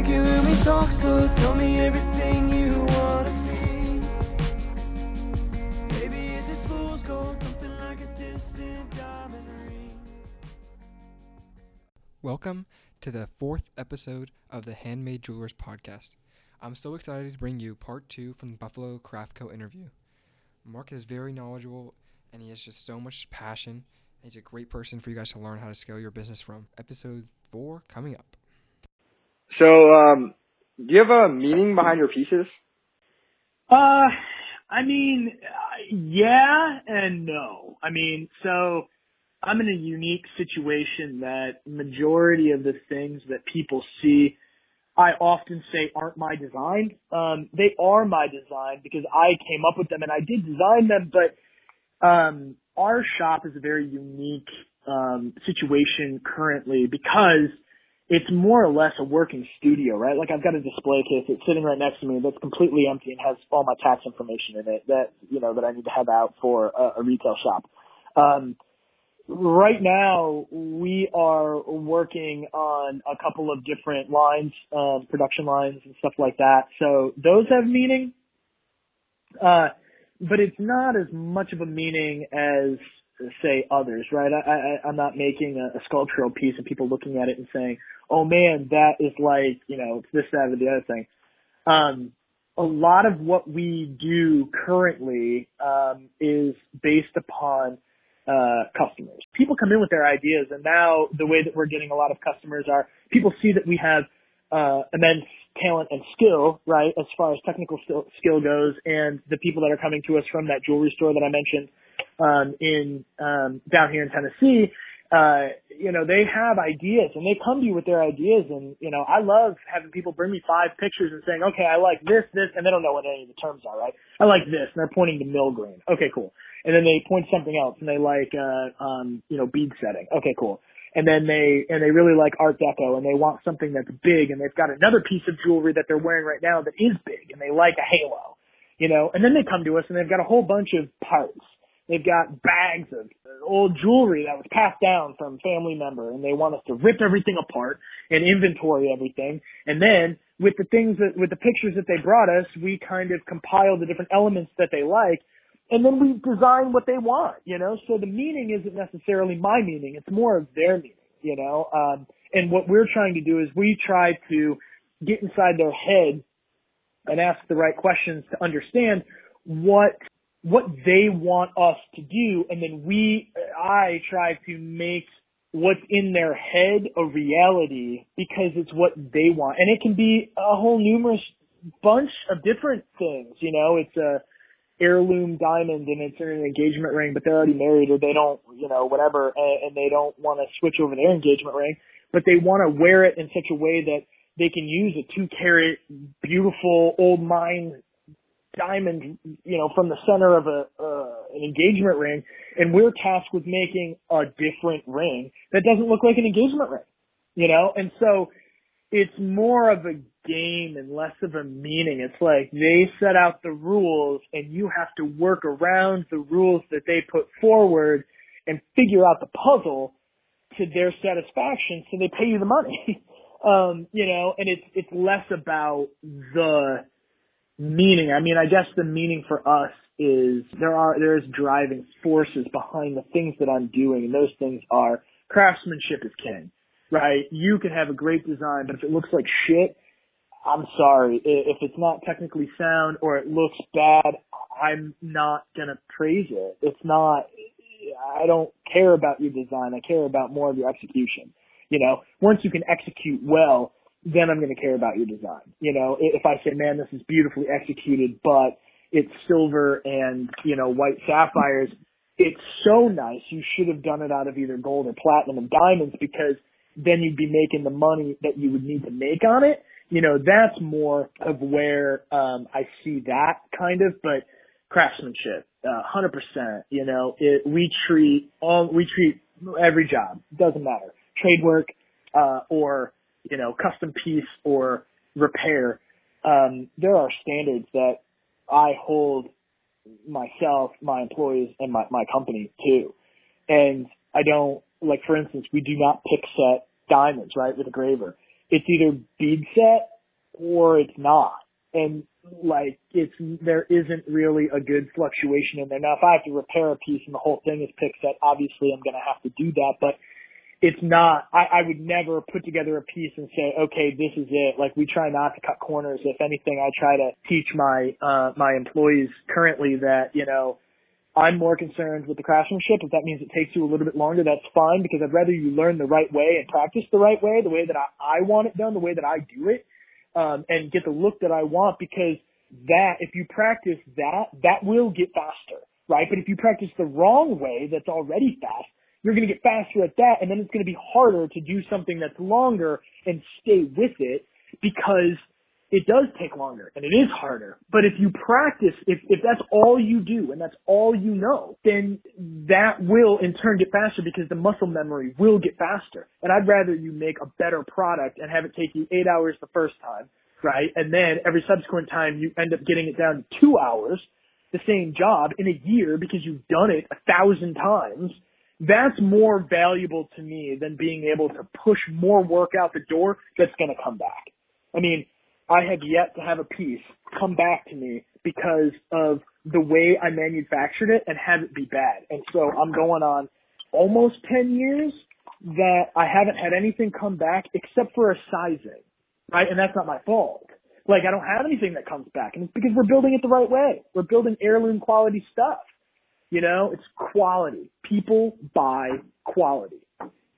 like it when we talk slow. Tell me everything you wanna be. Welcome to the fourth episode of the Handmade Jewelers podcast. I'm so excited to bring you part two from the Buffalo Craft Co. interview. Mark is very knowledgeable and he has just so much passion. He's a great person for you guys to learn how to scale your business from. Episode four coming up. So, um, do you have a meaning behind your pieces? Uh, I mean, yeah and no. I mean, so I'm in a unique situation that majority of the things that people see, I often say aren't my design. Um, they are my design because I came up with them and I did design them, but, um, our shop is a very unique, um, situation currently because it's more or less a working studio, right? Like I've got a display case that's sitting right next to me that's completely empty and has all my tax information in it that, you know, that I need to have out for a, a retail shop. Um, right now we are working on a couple of different lines, um, production lines and stuff like that. So those have meaning. Uh, but it's not as much of a meaning as say others, right? I, I, I'm not making a, a sculptural piece and people looking at it and saying, oh man, that is like, you know, this, that, or the other thing. Um, a lot of what we do currently, um, is based upon, uh, customers. People come in with their ideas and now the way that we're getting a lot of customers are people see that we have, uh, immense talent and skill, right, as far as technical skill goes and the people that are coming to us from that jewelry store that I mentioned, um, in um, down here in Tennessee, uh, you know, they have ideas and they come to you with their ideas. And, you know, I love having people bring me five pictures and saying, okay, I like this, this, and they don't know what any of the terms are, right? I like this. And they're pointing to milgrain. Okay, cool. And then they point something else and they like, uh, um, you know, bead setting. Okay, cool. And then they, and they really like art deco and they want something that's big and they've got another piece of jewelry that they're wearing right now that is big and they like a halo, you know, and then they come to us and they've got a whole bunch of parts They've got bags of old jewelry that was passed down from family member and they want us to rip everything apart and inventory everything. And then with the things that, with the pictures that they brought us, we kind of compile the different elements that they like and then we design what they want, you know? So the meaning isn't necessarily my meaning. It's more of their meaning, you know? Um, and what we're trying to do is we try to get inside their head and ask the right questions to understand what what they want us to do and then we I try to make what's in their head a reality because it's what they want. And it can be a whole numerous bunch of different things, you know, it's a heirloom diamond and it's an engagement ring, but they're already married or they don't, you know, whatever, and, and they don't want to switch over their engagement ring, but they want to wear it in such a way that they can use a two carat beautiful old mine diamond, you know, from the center of a uh, an engagement ring, and we're tasked with making a different ring that doesn't look like an engagement ring, you know, and so it's more of a game and less of a meaning. It's like they set out the rules, and you have to work around the rules that they put forward and figure out the puzzle to their satisfaction, so they pay you the money. um, you know, and it's it's less about the meaning. I mean, I guess the meaning for us is there are there's driving forces behind the things that I'm doing, and those things are craftsmanship is king, right? You can have a great design, but if it looks like shit, I'm sorry. If it's not technically sound or it looks bad, I'm not gonna praise it. It's not. I don't care about your design. I care about more of your execution. You know, once you can execute well, then I'm going to care about your design. You know, if I say, man, this is beautifully executed, but it's silver and, you know, white sapphires, it's so nice. You should have done it out of either gold or platinum and diamonds because then you'd be making the money that you would need to make on it. You know, that's more of where, um, I see that kind of, but craftsmanship, uh, 100%, you know, it, we treat all, we treat every job, doesn't matter, trade work, uh, or, you know, custom piece or repair, um, there are standards that I hold myself, my employees, and my, my company to. And I don't, like for instance, we do not pick set diamonds, right, with a graver. it's either bead set or it's not. And like it's there isn't really a good fluctuation in there. Now if I have to repair a piece and the whole thing is pick set, obviously I'm gonna have to do that. But it's not I, I would never put together a piece and say, okay, this is it. Like we try not to cut corners. If anything, I try to teach my uh my employees currently that, you know, I'm more concerned with the craftsmanship. If that means it takes you a little bit longer, that's fine because I'd rather you learn the right way and practice the right way, the way that I, I want it done, the way that I do it, um, and get the look that I want because that, if you practice that, that will get faster, right? But if you practice the wrong way that's already fast, you're going to get faster at that and then it's going to be harder to do something that's longer and stay with it because it does take longer and it is harder. But if you practice, if, if that's all you do and that's all you know, then that will in turn get faster because the muscle memory will get faster. And I'd rather you make a better product and have it take you eight hours the first time, right? And then every subsequent time you end up getting it down to two hours, the same job in a year because you've done it a thousand times. That's more valuable to me than being able to push more work out the door that's going to come back. I mean, I have yet to have a piece come back to me because of the way I manufactured it and have it be bad. And so I'm going on almost 10 years that I haven't had anything come back except for a sizing, right? And that's not my fault. Like I don't have anything that comes back and it's because we're building it the right way. We're building heirloom quality stuff. You know, it's quality. People buy quality.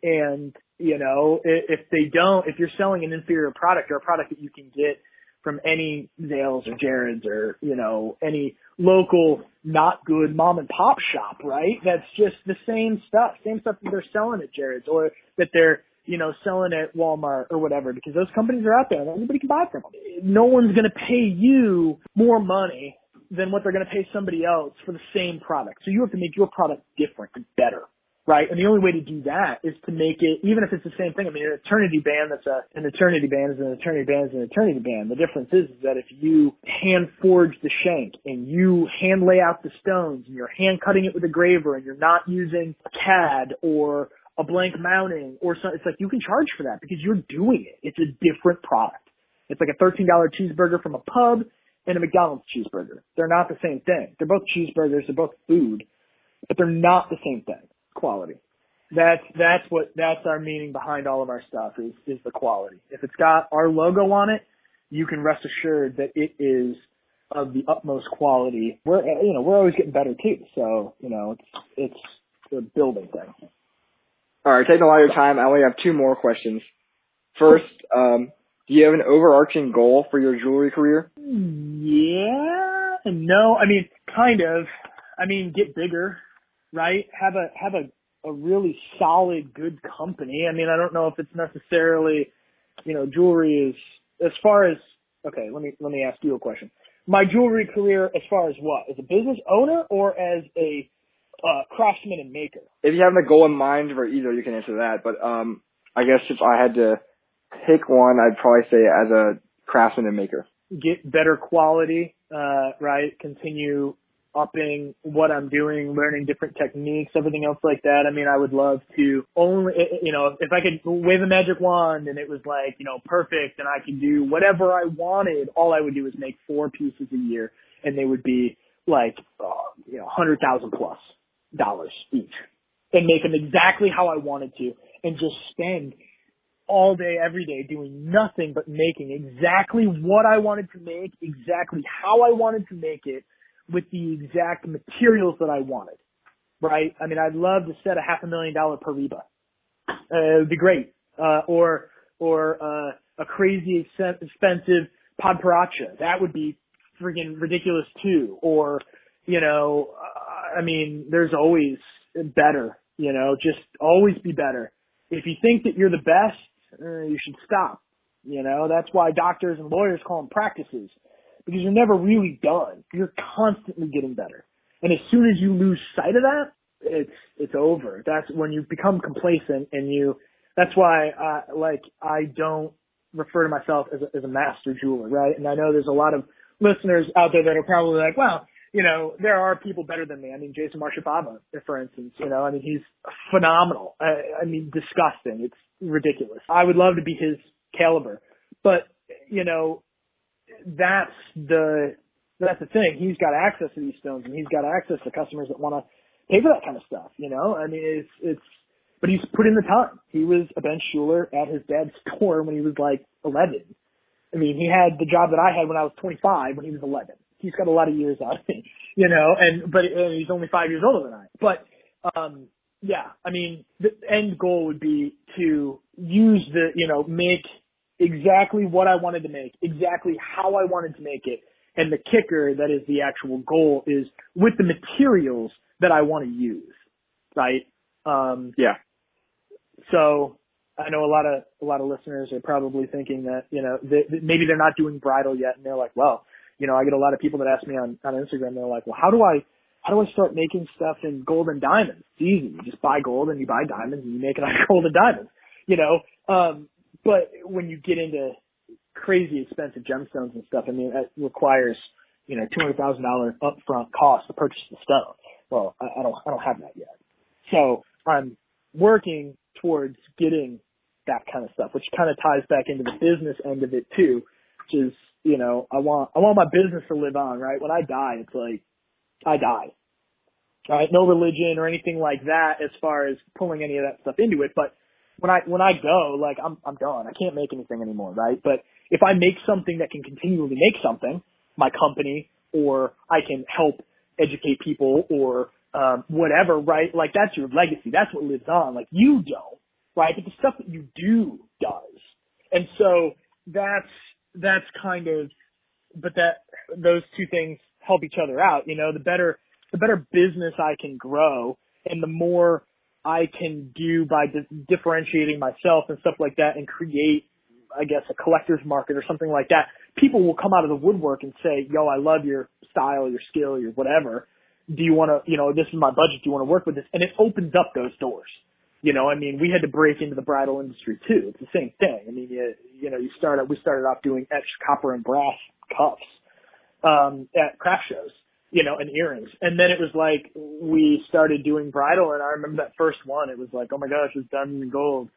And you know, if they don't, if you're selling an inferior product or a product that you can get from any Zales or Jared's or, you know, any local not good mom and pop shop, right? That's just the same stuff, same stuff that they're selling at Jared's or that they're, you know, selling at Walmart or whatever because those companies are out there and anybody can buy from them. No one's going to pay you more money than what they're going to pay somebody else for the same product. So you have to make your product different and better right? And the only way to do that is to make it, even if it's the same thing. I mean, an eternity band that's a, an eternity band is an eternity band is an eternity band. The difference is, is that if you hand forge the shank and you hand lay out the stones and you're hand cutting it with a graver and you're not using a CAD or a blank mounting or something, it's like you can charge for that because you're doing it. It's a different product. It's like a $13 cheeseburger from a pub and a McDonald's cheeseburger. They're not the same thing. They're both cheeseburgers. They're both food, but they're not the same thing quality. That's that's what that's our meaning behind all of our stuff is is the quality. If it's got our logo on it, you can rest assured that it is of the utmost quality. We're you know we're always getting better too. So you know it's it's a building thing. All right, taking a lot of your time. I only have two more questions. First, um, do you have an overarching goal for your jewelry career? Yeah, no. I mean, kind of. I mean, get bigger right? Have a have a a really solid, good company. I mean, I don't know if it's necessarily, you know, jewelry is as far as okay. Let me let me ask you a question. My jewelry career, as far as what, as a business owner or as a uh, craftsman and maker? If you have a goal in mind for either, you can answer that. But um, I guess if I had to pick one, I'd probably say as a craftsman and maker. Get better quality, uh, right? Continue upping what I'm doing, learning different techniques, everything else like that. I mean, I would love to only, you know, if I could wave a magic wand and it was like, you know, perfect and I could do whatever I wanted, all I would do is make four pieces a year and they would be like, uh, you know, hundred thousand plus dollars each and make them exactly how I wanted to and just spend all day, every day doing nothing but making exactly what I wanted to make, exactly how I wanted to make it with the exact materials that I wanted, right? I mean, I'd love to set a half a million dollar Paraiba. Uh, it would be great. Uh, or, or, uh, a crazy expensive Padparadscha. That would be freaking ridiculous too. Or, you know, uh, I mean, there's always better, you know, just always be better. If you think that you're the best, uh, you should stop. You know, that's why doctors and lawyers call them practices because you're never really done. You're constantly getting better. And as soon as you lose sight of that, it's it's over. That's when you become complacent and you. That's why, I, like, I don't refer to myself as a, as a master jeweler, right? And I know there's a lot of listeners out there that are probably like, well, you know, there are people better than me. I mean, Jason Marshafaba, for instance, you know, I mean, he's phenomenal. I, I mean, disgusting. It's ridiculous. I would love to be his caliber. But you know, that's the that's the thing. He's got access to these stones, and he's got access to customers that want to pay for that kind of stuff. You know, I mean, it's it's. But he's put in the time. He was a bench jeweler at his dad's store when he was like 11. I mean, he had the job that I had when I was 25 when he was 11. He's got a lot of years on me, you know, and, but and he's only five years older than I. But, um, yeah, I mean, the end goal would be to use the, you know, make exactly what I wanted to make, exactly how I wanted to make it. And the kicker that is the actual goal is with the materials that I want to use, right? Um, Yeah. so I know a lot of a lot of listeners are probably thinking that you know they, that maybe they're not doing bridal yet, and they're like, well, you know, I get a lot of people that ask me on on Instagram. They're like, well, how do I how do I start making stuff in gold and diamonds? It's easy. You just buy gold and you buy diamonds and you make it out of gold and diamonds. You know, um, but when you get into crazy expensive gemstones and stuff, I mean, it requires you know two hundred thousand dollar upfront cost to purchase the stone. Well, I, I don't I don't have that yet. So I'm working towards getting that kind of stuff, which kind of ties back into the business end of it too, which is, you know, I want, I want my business to live on, right? When I die, it's like, I die. All right. No religion or anything like that as far as pulling any of that stuff into it. But when I, when I go, like, I'm, I'm done. I can't make anything anymore, right? But if I make something that can continually make something, my company, or I can help educate people or um, whatever, right? Like that's your legacy. That's what lives on. Like you don't, right? But the stuff that you do does. And so that's, that's kind of, but that, those two things help each other out. You know, the better, the better business I can grow and the more I can do by di- differentiating myself and stuff like that and create, I guess, a collector's market or something like that. People will come out of the woodwork and say, yo, I love your style, your skill, your whatever do you want to, you know, this is my budget. Do you want to work with this? And it opens up those doors. You know, I mean, we had to break into the bridal industry too. It's the same thing. I mean, you, you know, you started, we started off doing etched copper and brass cuffs, um, at craft shows, you know, and earrings. And then it was like, we started doing bridal and I remember that first one, it was like, oh my gosh, it's diamond and gold.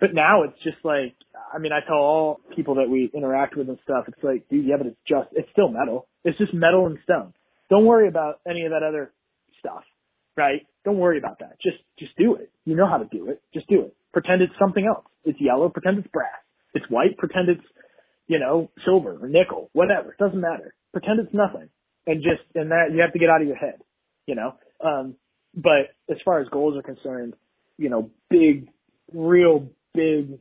But now it's just like, I mean, I tell all people that we interact with and stuff, it's like, dude, yeah, but it's just, it's still metal. It's just metal and stone. Don't worry about any of that other stuff, right? Don't worry about that. Just, just do it. You know how to do it. Just do it. Pretend it's something else. It's yellow. Pretend it's brass. It's white. Pretend it's, you know, silver or nickel, whatever. It doesn't matter. Pretend it's nothing. And just, and that, you have to get out of your head, you know? Um, but as far as goals are concerned, you know, big, real big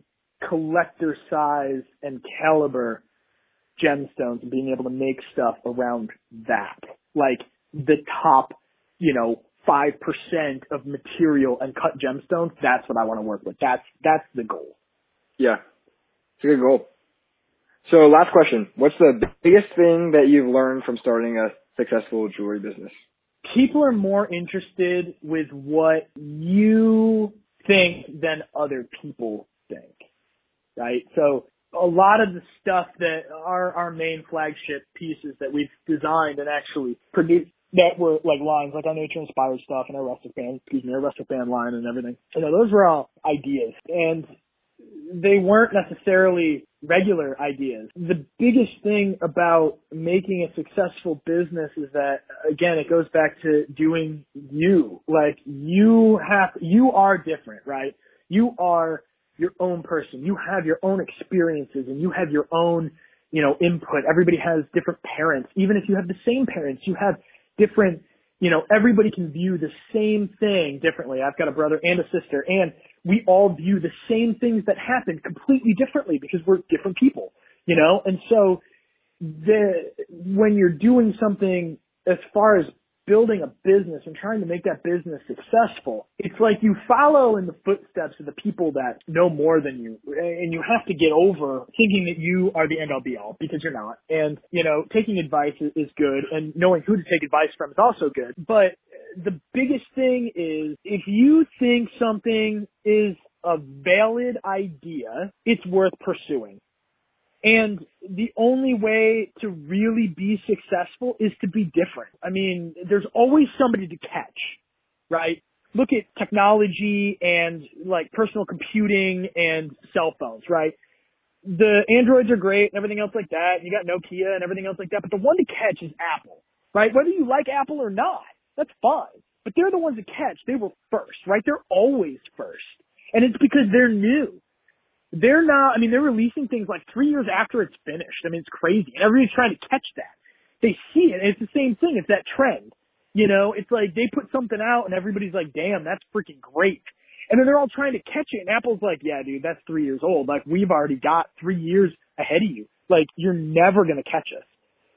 collector size and caliber gemstones and being able to make stuff around that. Like the top, you know, 5% of material and cut gemstones, that's what I want to work with. That's, that's the goal. Yeah. It's a good goal. So last question. What's the biggest thing that you've learned from starting a successful jewelry business? People are more interested with what you think than other people think. Right? So a lot of the stuff that are our main flagship pieces that we've designed and actually produced that were like lines like our nature inspired stuff and our rustic band, excuse me, our rustic band line and everything. You know, those were all ideas and they weren't necessarily regular ideas. The biggest thing about making a successful business is that again, it goes back to doing you. Like you have, you are different, right? You are your own person. You have your own experiences and you have your own, you know, input. Everybody has different parents. Even if you have the same parents, you have different, you know, everybody can view the same thing differently. I've got a brother and a sister and we all view the same things that happen completely differently because we're different people, you know? And so the, when you're doing something as far as building a business and trying to make that business successful, it's like you follow in the footsteps of the people that know more than you. And you have to get over thinking that you are the end all be all because you're not. And, you know, taking advice is, is good and knowing who to take advice from is also good. But the biggest thing is if you think something is a valid idea, it's worth pursuing. And the only way to really be successful is to be different. I mean, there's always somebody to catch, right? Look at technology and like personal computing and cell phones, right? the Androids are great and everything else like that. You got Nokia and everything else like that. But the one to catch is Apple, right? Whether you like Apple or not, that's fine. But they're the ones that catch. They were first, right? They're always first. And it's because they're new. They're not, I mean, they're releasing things like three years after it's finished. I mean, it's crazy. And everybody's trying to catch that. They see it. And it's the same thing. It's that trend. You know, it's like they put something out and everybody's like, damn, that's freaking great. And then they're all trying to catch it. And Apple's like, yeah, dude, that's three years old. Like we've already got three years ahead of you. Like you're never going to catch us.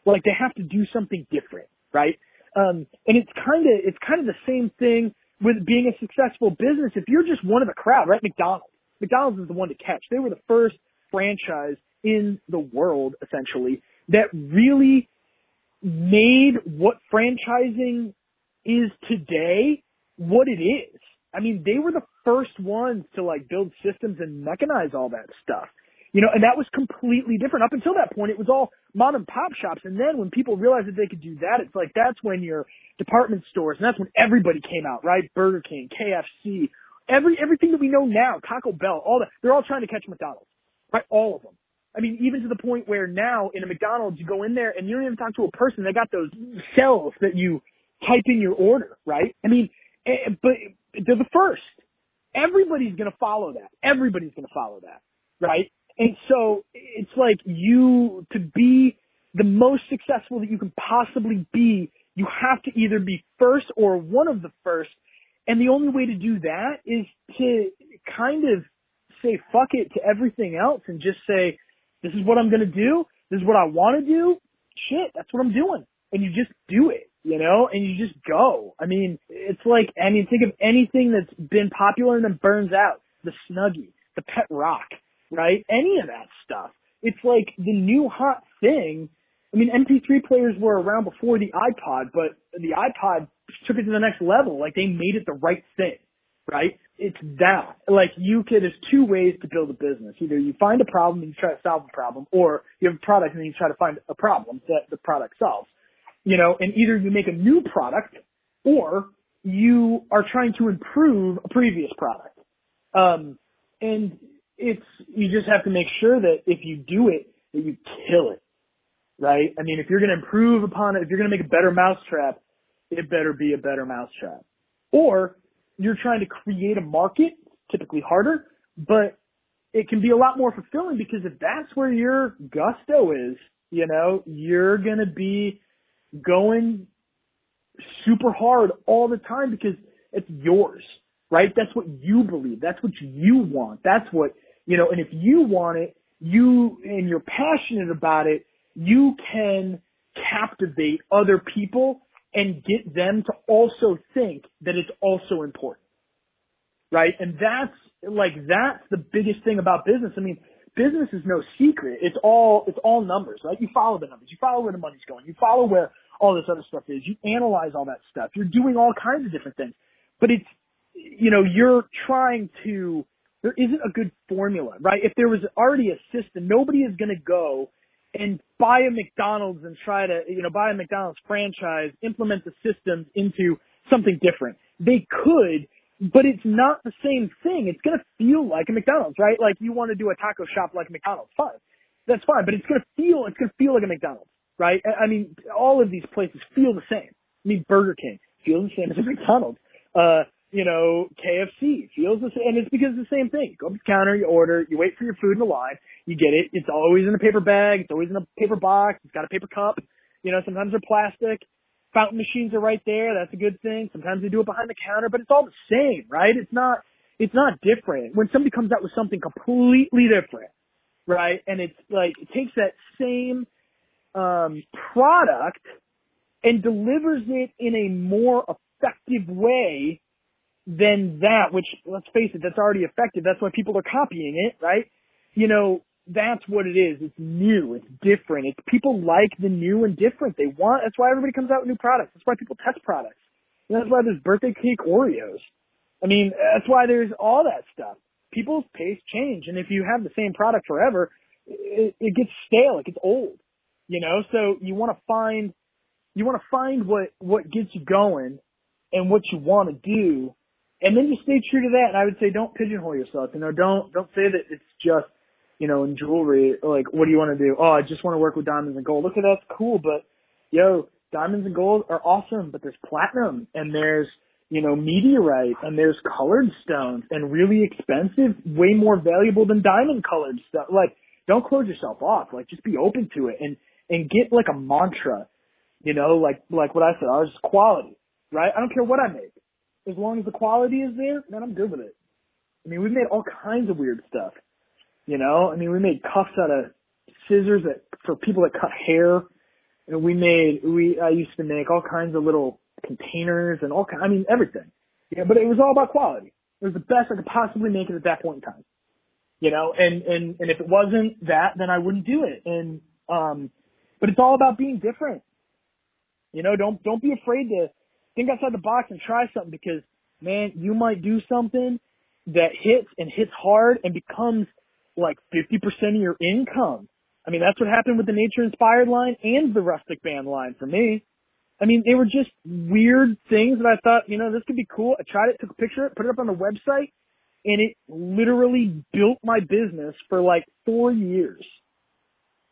Like they have to do something different, right? Um, and it's kind of, it's kind of the same thing with being a successful business. If you're just one of the crowd, right? McDonald's. McDonald's is the one to catch. They were the first franchise in the world, essentially, that really made what franchising is today what it is. I mean, they were the first ones to like build systems and mechanize all that stuff. You know, and that was completely different. Up until that point, it was all mom and pop shops. And then when people realized that they could do that, it's like that's when your department stores, and that's when everybody came out, right? Burger King, KFC, every everything that we know now, Taco Bell, all that. They're all trying to catch McDonald's, right? All of them. I mean, even to the point where now in a McDonald's, you go in there and you don't even talk to a person. They got those cells that you type in your order, right? I mean, eh, but they're the first. Everybody's going to follow that. Everybody's going to follow that, right? And so it's like you, to be the most successful that you can possibly be, you have to either be first or one of the first. And the only way to do that is to kind of say fuck it to everything else and just say, this is what I'm going to do. This is what I want to do. Shit, that's what I'm doing. And you just do it, you know, and you just go. I mean, it's like, I mean, think of anything that's been popular and then burns out. The Snuggie, the Pet Rock, right? Any of that stuff. It's like the new hot thing. I mean, MP3 players were around before the iPod, but the iPod took it to the next level. Like they made it the right thing, right? It's that. Like you could, there's two ways to build a business. Either you find a problem and you try to solve the problem, or you have a product and you try to find a problem that the product solves. You know, and either you make a new product or you are trying to improve a previous product. Um, and it's you just have to make sure that if you do it, that you kill it, right? I mean, if you're going to improve upon it, if you're going to make a better mousetrap, it better be a better mousetrap. Or you're trying to create a market, typically harder, but it can be a lot more fulfilling because if that's where your gusto is, you know, you're going to be going super hard all the time because it's yours, right? That's what you believe. That's what you want. That's what you know, and if you want it, you, and you're passionate about it, you can captivate other people and get them to also think that it's also important. Right? And that's, like, that's the biggest thing about business. I mean, business is no secret. It's all, it's all numbers, right? You follow the numbers. You follow where the money's going. You follow where all this other stuff is. You analyze all that stuff. You're doing all kinds of different things. But it's, you know, you're trying to there isn't a good formula, right? If there was already a system, nobody is going to go and buy a McDonald's and try to, you know, buy a McDonald's franchise, implement the systems into something different. They could, but it's not the same thing. It's going to feel like a McDonald's, right? Like you want to do a taco shop like McDonald's, fine. That's fine, but it's going to feel, it's going to feel like a McDonald's, right? I mean, all of these places feel the same. I mean, Burger King feels the same as a McDonald's. Uh, you know, KFC feels the same, and it's because it's the same thing. Go up to the counter, you order, you wait for your food in the line, you get it. It's always in a paper bag, it's always in a paper box, it's got a paper cup. You know, sometimes they're plastic. Fountain machines are right there. That's a good thing. Sometimes they do it behind the counter, but it's all the same, right? It's not, it's not different. When somebody comes out with something completely different, right? And it's like, it takes that same, um, product and delivers it in a more effective way than that, which let's face it, that's already effective. That's why people are copying it, right? You know, that's what it is. It's new. It's different. It's people like the new and different. They want, that's why everybody comes out with new products. That's why people test products. And that's why there's birthday cake Oreos. I mean, that's why there's all that stuff. People's tastes change. And if you have the same product forever, it, it gets stale. It gets old, you know? So you want to find, you want to find what, what gets you going and what you want to do and then you stay true to that. And I would say don't pigeonhole yourself. You know, don't don't say that it's just you know, in jewelry, like, what do you want to do? Oh, I just want to work with diamonds and gold. Okay, that's cool, but yo, diamonds and gold are awesome, but there's platinum and there's, you know, meteorite and there's colored stones and really expensive, way more valuable than diamond colored stuff. Like, don't close yourself off. Like, just be open to it and, and get like a mantra, you know, like, like what I said, ours is quality, right? I don't care what I make. As long as the quality is there, then I'm good with it. I mean, we've made all kinds of weird stuff. You know, I mean, we made cuffs out of scissors that for people that cut hair. And we made we I used to make all kinds of little containers and all kind. I mean, everything. Yeah, but it was all about quality. It was the best I could possibly make it at that point in time. You know, and and and if it wasn't that, then I wouldn't do it. And um, but it's all about being different. You know, don't don't be afraid to think outside the box and try something because man, you might do something that hits and hits hard and becomes like 50% of your income. I mean, that's what happened with the nature inspired line and the rustic band line for me. I mean, they were just weird things that I thought, you know, this could be cool. I tried it, took a picture, put it up on the website, and it literally built my business for like four years.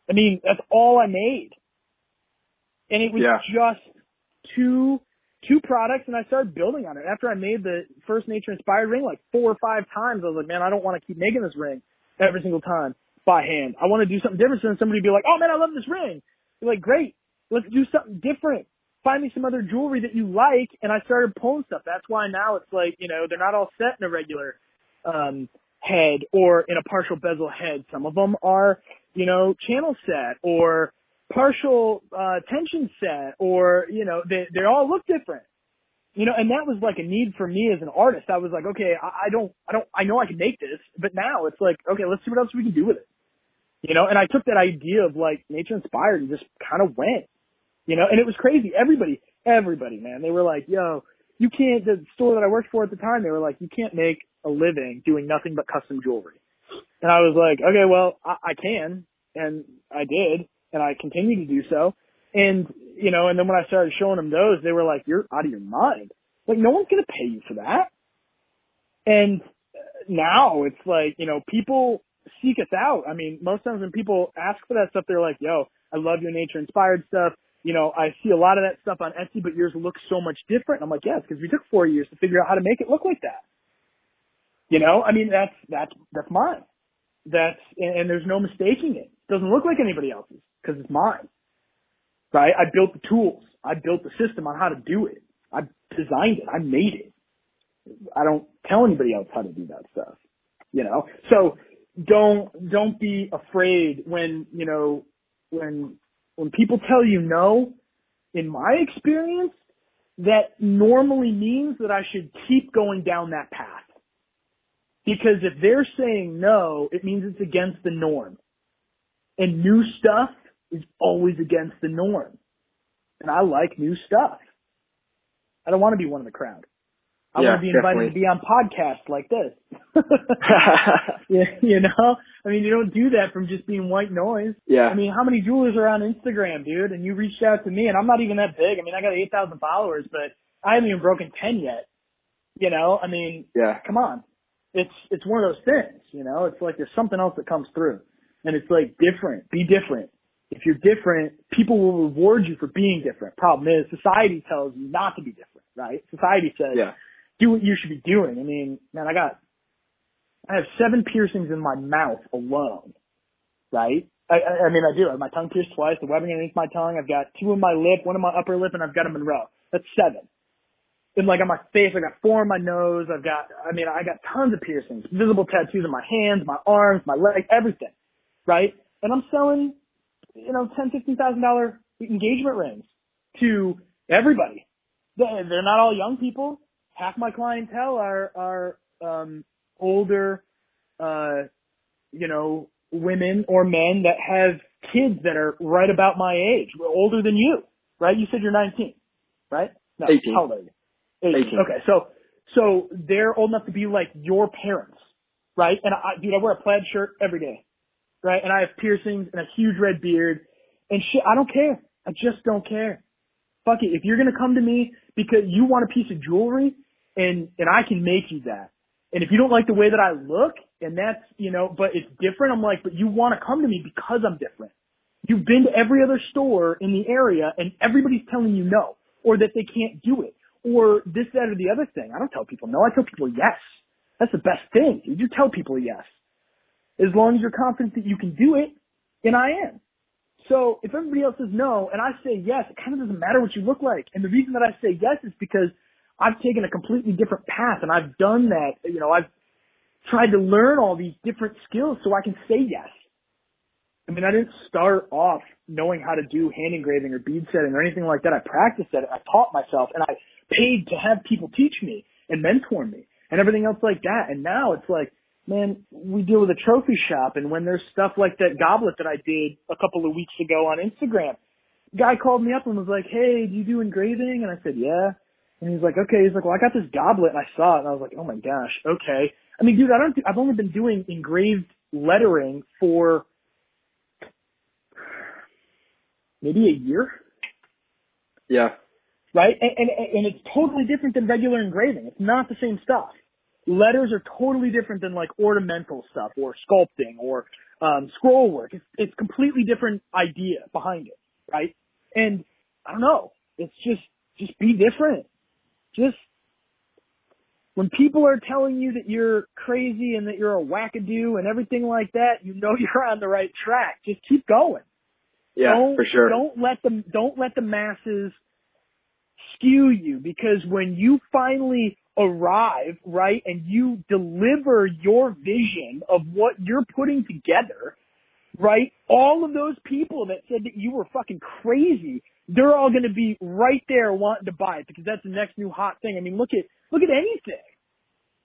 I mean, that's all I made. And it was Yeah. just two two products and I started building on it. After I made the first nature inspired ring like four or five times, I was like, man, I don't want to keep making this ring every single time by hand. I want to do something different so then somebody would be like, oh man, I love this ring. You're like, great, let's do something different. Find me some other jewelry that you like. And I started pulling stuff. That's why now it's like, you know, they're not all set in a regular, um, head or in a partial bezel head. Some of them are, you know, channel set or partial, uh, tension set or, you know, they, they all look different. You know, and that was like a need for me as an artist. I was like, okay, I, I don't, I don't, I know I can make this, but now it's like, okay, let's see what else we can do with it. You know, and I took that idea of like nature inspired and just kind of went, you know, and it was crazy. Everybody, everybody, man, they were like, yo, you can't, the store that I worked for at the time, they were like, you can't make a living doing nothing but custom jewelry. And I was like, okay, well, I, I can. And I did. And I continue to do so. And, you know, and then when I started showing them those, they were like, you're out of your mind. Like, no one's going to pay you for that. And uh, now it's like, you know, people seek us out. I mean, most times when people ask for that stuff, they're like, yo, I love your nature inspired stuff. You know, I see a lot of that stuff on Etsy, but yours looks so much different. I'm like, yes, because we took four years to figure out how to make it look like that. You know, I mean, that's, that's, that's mine. That's, and, and there's no mistaking it. It doesn't look like anybody else's because it's mine. Right? I built the tools. I built the system on how to do it. I designed it. I made it. I don't tell anybody else how to do that stuff. You know? So don't, don't be afraid when, you know, when, when people tell you no, in my experience, that normally means that I should keep going down that path. Because if they're saying no, it means it's against the norm. And new stuff is always against the norm. And I like new stuff. I don't want to be one of the crowd. I Yeah, want to be invited definitely. to be on podcasts like this. Yeah, you know, I mean, you don't do that from just being white noise. yeah. I mean, how many jewelers are on Instagram, dude? And you reached out to me, and I'm not even that big. I mean, I got 8,000 followers, but I haven't even broken 10 yet. You know, I mean, yeah. come on. It's, it's one of those things, you know, it's like there's something else that comes through. And it's like different, be different. If you're different, people will reward you for being different. Problem is, society tells you not to be different, right? Society says, Yeah. do what you should be doing. I mean, man, I got, I have seven piercings in my mouth alone, right? I, I, I mean, I do. I have my tongue pierced twice, the webbing underneath my tongue. I've got two in my lip, one in my upper lip, and I've got a Monroe. That's seven. And like on my face, I got four on my nose. I've got, I mean, I got tons of piercings, visible tattoos on my hands, my arms, my legs, everything, right? And I'm selling, you know, ten, fifteen thousand dollar engagement rings to everybody. They, they're not all young people. Half my clientele are are um, older, uh, you know, women or men that have kids that are right about my age, older than you, right? You said you're 19, right? No, 18. How old are you? 18. 18. Okay, so so they're old enough to be like your parents, right? And I, dude, I wear a plaid shirt every day, right? And I have piercings and a huge red beard and shit. I don't care. I just don't care. Fuck it. If you're gonna come to me because you want a piece of jewelry and and I can make you that, And if you don't like the way that I look, and that's, you know, but it's different, I'm like, but you want to come to me because I'm different. You've been to every other store in the area and everybody's telling you no, or that they can't do it, or this, that, or the other thing. I don't tell people no, I tell people yes. That's the best thing. You tell people yes. As long as you're confident that you can do it, and I am. So if everybody else says no and I say yes, it kind of doesn't matter what you look like. And the reason that I say yes is because I've taken a completely different path and I've done that. You know, I've tried to learn all these different skills so I can say yes. I mean, I didn't start off knowing how to do hand engraving or bead setting or anything like that. I practiced it. I taught myself and I paid to have people teach me and mentor me and everything else like that. And now it's like, man, we deal with a trophy shop and when there's stuff like that goblet that I did a couple of weeks ago on Instagram, guy called me up and was like, Hey, do you do engraving? And I said, yeah. And he's like, okay. He's like, well, I got this goblet and I saw it and I was like, oh my gosh, okay. I mean, dude, I don't, do, I've only been doing engraved lettering for maybe a year. Yeah. Right? And, and, and it's totally different than regular engraving. It's not the same stuff. Letters are totally different than like ornamental stuff or sculpting or, um, scroll work. It's, it's completely different idea behind it. Right? And I don't know. It's just, just be different. Just when people are telling you that you're crazy and that you're a wackadoo and everything like that, you know you're on the right track. Just keep going. Yeah, don't, for sure. Don't let them don't let the masses skew you because when you finally arrive, right, and you deliver your vision of what you're putting together, right, all of those people that said that you were fucking crazy, they're all going to be right there wanting to buy it because that's the next new hot thing. I mean, look at look at anything.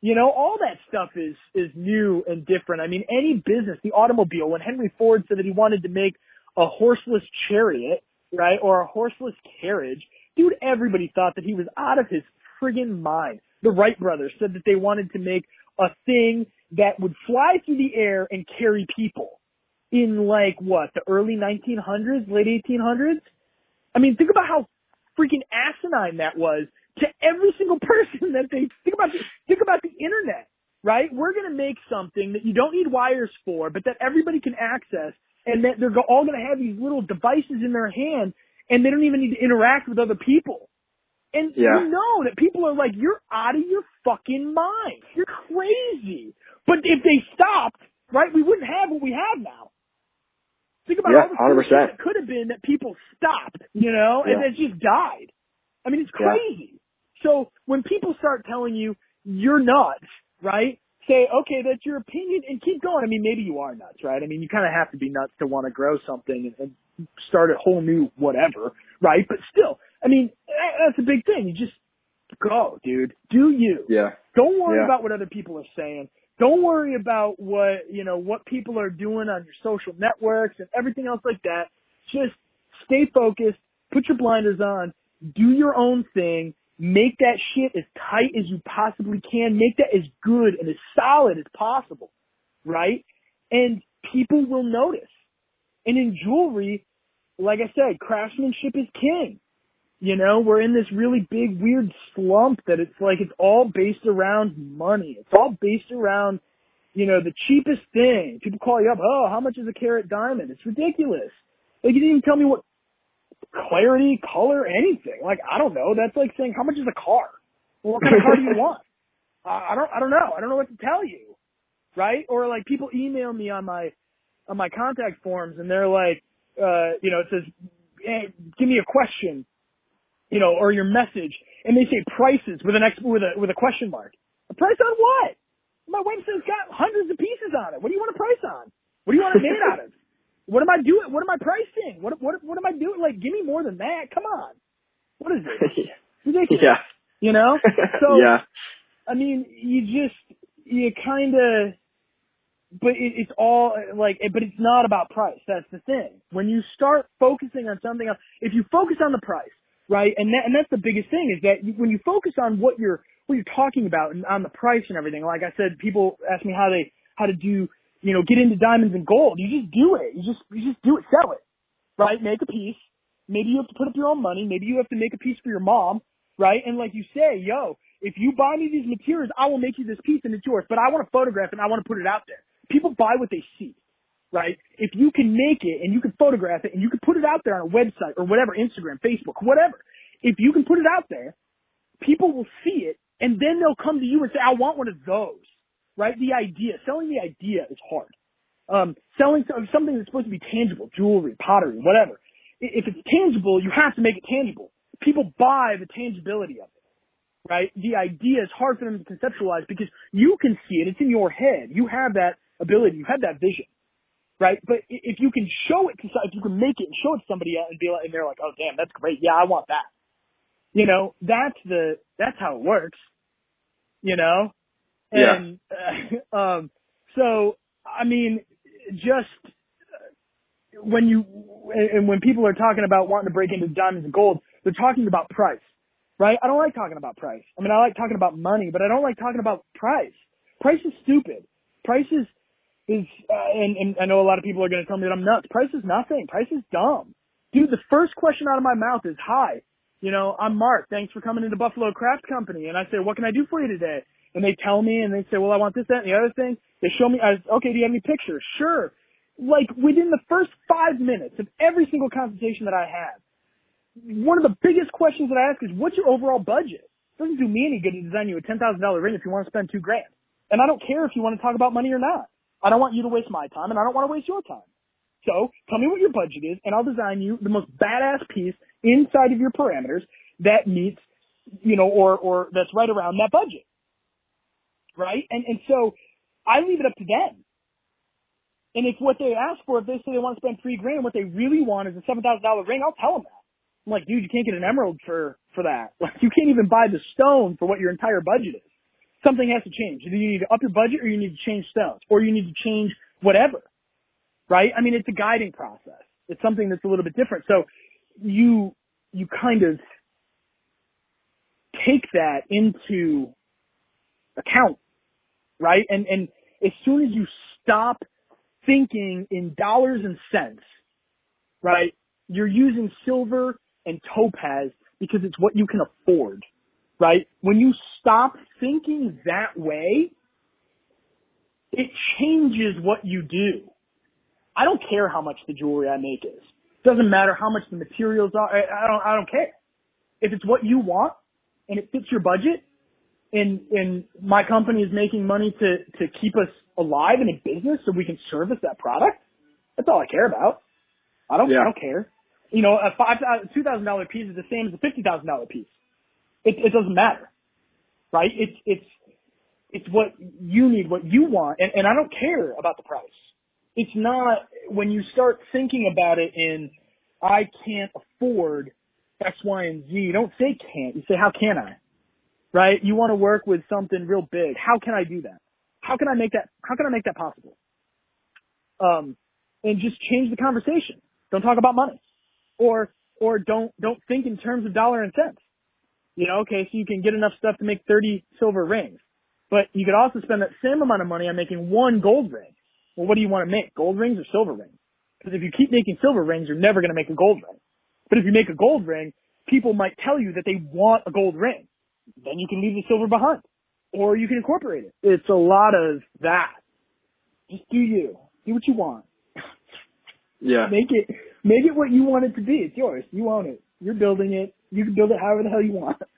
You know, all that stuff is is new and different. I mean, any business, the automobile, when Henry Ford said that he wanted to make a horseless chariot, right, or a horseless carriage, dude, everybody thought that he was out of his friggin' mind. The Wright brothers said that they wanted to make a thing that would fly through the air and carry people in like what, the early 1900s, late 1800s? I mean, think about how freaking asinine that was to every single person that they think about think about the internet, right? We're going to make something that you don't need wires for, but that everybody can access and that they're all going to have these little devices in their hand and they don't even need to interact with other people. And Yeah. you know that people are like, you're out of your fucking mind. You're crazy. But if they stopped, right, we wouldn't have what we have now. Think about Yeah, all the cool 100%. shit that could have been that people stopped, you know, and Yeah. it just died. I mean, it's Yeah. crazy. So when people start telling you you're nuts, right? Say, okay, that's your opinion and keep going. I mean, maybe you are nuts, right? I mean, you kind of have to be nuts to want to grow something and, and start a whole new whatever, right? But still, I mean, that- that's a big thing. You just go, dude. Do you. Yeah. Don't worry Yeah. about what other people are saying. Don't worry about what, you know, what people are doing on your social networks and everything else like that. Just stay focused, put your blinders on, do your own thing, make that shit as tight as you possibly can, make that as good and as solid as possible, right? And people will notice. And in jewelry, like I said, craftsmanship is king. You know, we're in this really big weird slump that it's like it's all based around money. It's all based around, you know, the cheapest thing. People call you up, oh, how much is a carat diamond? It's ridiculous. Like you didn't even tell me what clarity, color, anything. Like I don't know. That's like saying how much is a car? Well, what kind of car do you want? I I don't. I don't know. I don't know what to tell you, right? Or like people email me on my on my contact forms and they're like, uh, you know, it says, hey, give me a question, you know, or your message, and they say prices with an ex with a with a question mark. A price on what? My website's got hundreds of pieces on it. What do you want a price on? What do you want it made out of? What am I doing? What am I pricing? What what what am I doing? Like, give me more than that. Come on. What is this? Ridiculous. yeah. You know? So yeah. I mean, you just you kind of, but it, it's all like, but it's not about price. That's the thing. When you start focusing on something else, if you focus on the price, right, and that, and that's the biggest thing is that you, when you focus on what you're what you're talking about and on the price and everything. Like I said, people ask me how they how to do you know get into diamonds and gold. You just do it. You just you just do it. Sell it, right? Make a piece. Maybe you have to put up your own money. Maybe you have to make a piece for your mom, right? And like you say, yo, if you buy me these materials, I will make you this piece and it's yours, but I want to photograph and I want to put it out there. People buy what they see, right? If you can make it and you can photograph it and you can put it out there on a website or whatever, Instagram, Facebook, whatever, if you can put it out there, people will see it and then they'll come to you and say, I want one of those, right? The idea, selling the idea is hard. Um, selling something that's supposed to be tangible, jewelry, pottery, whatever. If it's tangible, you have to make it tangible. People buy the tangibility of it right? The idea is hard for them to conceptualize because you can see it. It's in your head. You have that ability. You have that vision, right? But if you can show it to, if you can make it and show it to somebody and be like, and they're like, oh damn, that's great. Yeah, I want that. You know, that's the, that's how it works. You know? And, yeah. um, so, I mean, just uh, when you, and when people are talking about wanting to break into diamonds and gold, they're talking about price right? I don't like talking about price. I mean, I like talking about money, but I don't like talking about price. Price is stupid. Price is, is, uh, and, and I know a lot of people are going to tell me that I'm nuts. Price is nothing. Price is dumb. Dude, the first question out of my mouth is, hi, you know, I'm Mark. Thanks for coming into Buffalo Craft Company. And I say, what can I do for you today? And they tell me and they say, well, I want this, that, and the other thing. They show me, I, okay, do you have any pictures? Sure. Like within the first five minutes of every single consultation that I have, one of the biggest questions that I ask is, what's your overall budget? It doesn't do me any good to design you a $10,000 ring if you want to spend two grand. And I don't care if you want to talk about money or not. I don't want you to waste my time and I don't want to waste your time. So tell me what your budget is and I'll design you the most badass piece inside of your parameters that meets, you know, or, or that's right around that budget. Right? And, and so I leave it up to them. And if what they ask for, if they say they want to spend three grand, what they really want is a $7,000 ring, I'll tell them that. I'm like, dude, you can't get an emerald for, for that. Like, you can't even buy the stone for what your entire budget is. Something has to change. Either you need to up your budget or you need to change stones or you need to change whatever. Right? I mean, it's a guiding process. It's something that's a little bit different. So you, you kind of take that into account, right? And, and as soon as you stop thinking in dollars and cents, right? You're using silver and topaz because it's what you can afford, right? When you stop thinking that way, it changes what you do. I don't care how much the jewelry I make is. Doesn't matter how much the materials are. I, don't, I don't care. If it's what you want and it fits your budget and, and my company is making money to, to keep us alive in a business so we can service that product, that's all I care about. I don't, yeah. I don't care you know, a five two thousand dollar piece is the same as a fifty thousand dollar piece. It it doesn't matter, right? It's it's it's what you need, what you want, and and I don't care about the price. It's not when you start thinking about it in I can't afford X, Y, and Z. You don't say can't. You say how can I? Right? You want to work with something real big. How can I do that? How can I make that? How can I make that possible? Um, and just change the conversation. Don't talk about money or or don't don't think in terms of dollar and cents. You know, okay, so you can get enough stuff to make 30 silver rings, but you could also spend that same amount of money on making one gold ring. Well, what do you want to make? Gold rings or silver rings? Because if you keep making silver rings, you're never going to make a gold ring. But if you make a gold ring, people might tell you that they want a gold ring. Then you can leave the silver behind, or you can incorporate it. It's a lot of that. Just do you. Do what you want. Yeah. Make it make it what you want it to be. It's yours. You own it. You're building it. You can build it however the hell you want.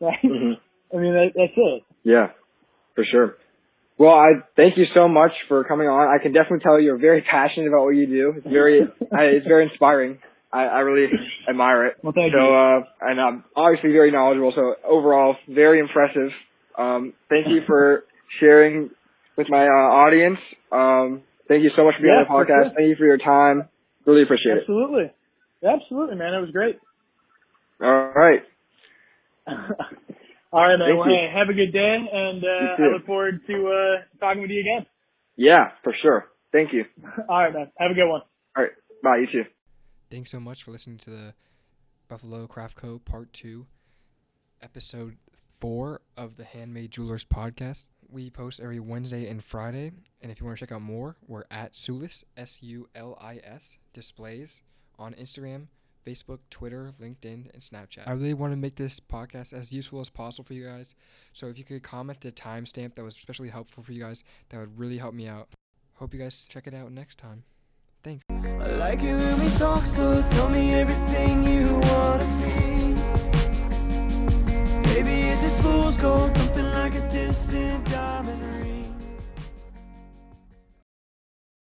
Right? Mm-hmm. I mean, that, that's it. Yeah, for sure. Well, I thank you so much for coming on. I can definitely tell you're very passionate about what you do. It's very, I, it's very inspiring. I, I really admire it. Well, thank so, you. uh, and I'm obviously very knowledgeable. So overall, very impressive. Um, thank you for sharing with my uh, audience. Um, thank you so much for being yeah, on the podcast. Sure. Thank you for your time. Really appreciate Absolutely. it. Absolutely. Absolutely, man. It was great. All right. All right, man. Well, hey, have a good day, and uh, I look forward to uh, talking with you again. Yeah, for sure. Thank you. All right, man. Have a good one. All right. Bye. You too. Thanks so much for listening to the Buffalo Craft Co. Part 2, Episode 4 of the Handmade Jewelers Podcast. We post every Wednesday and Friday. And if you want to check out more, we're at Sulis, S U L I S, displays on Instagram, Facebook, Twitter, LinkedIn, and Snapchat. I really want to make this podcast as useful as possible for you guys. So if you could comment the timestamp that was especially helpful for you guys, that would really help me out. Hope you guys check it out next time. Thanks. I like it when we talk so Tell me everything you wanna be. Maybe fool's gold, something like a distant.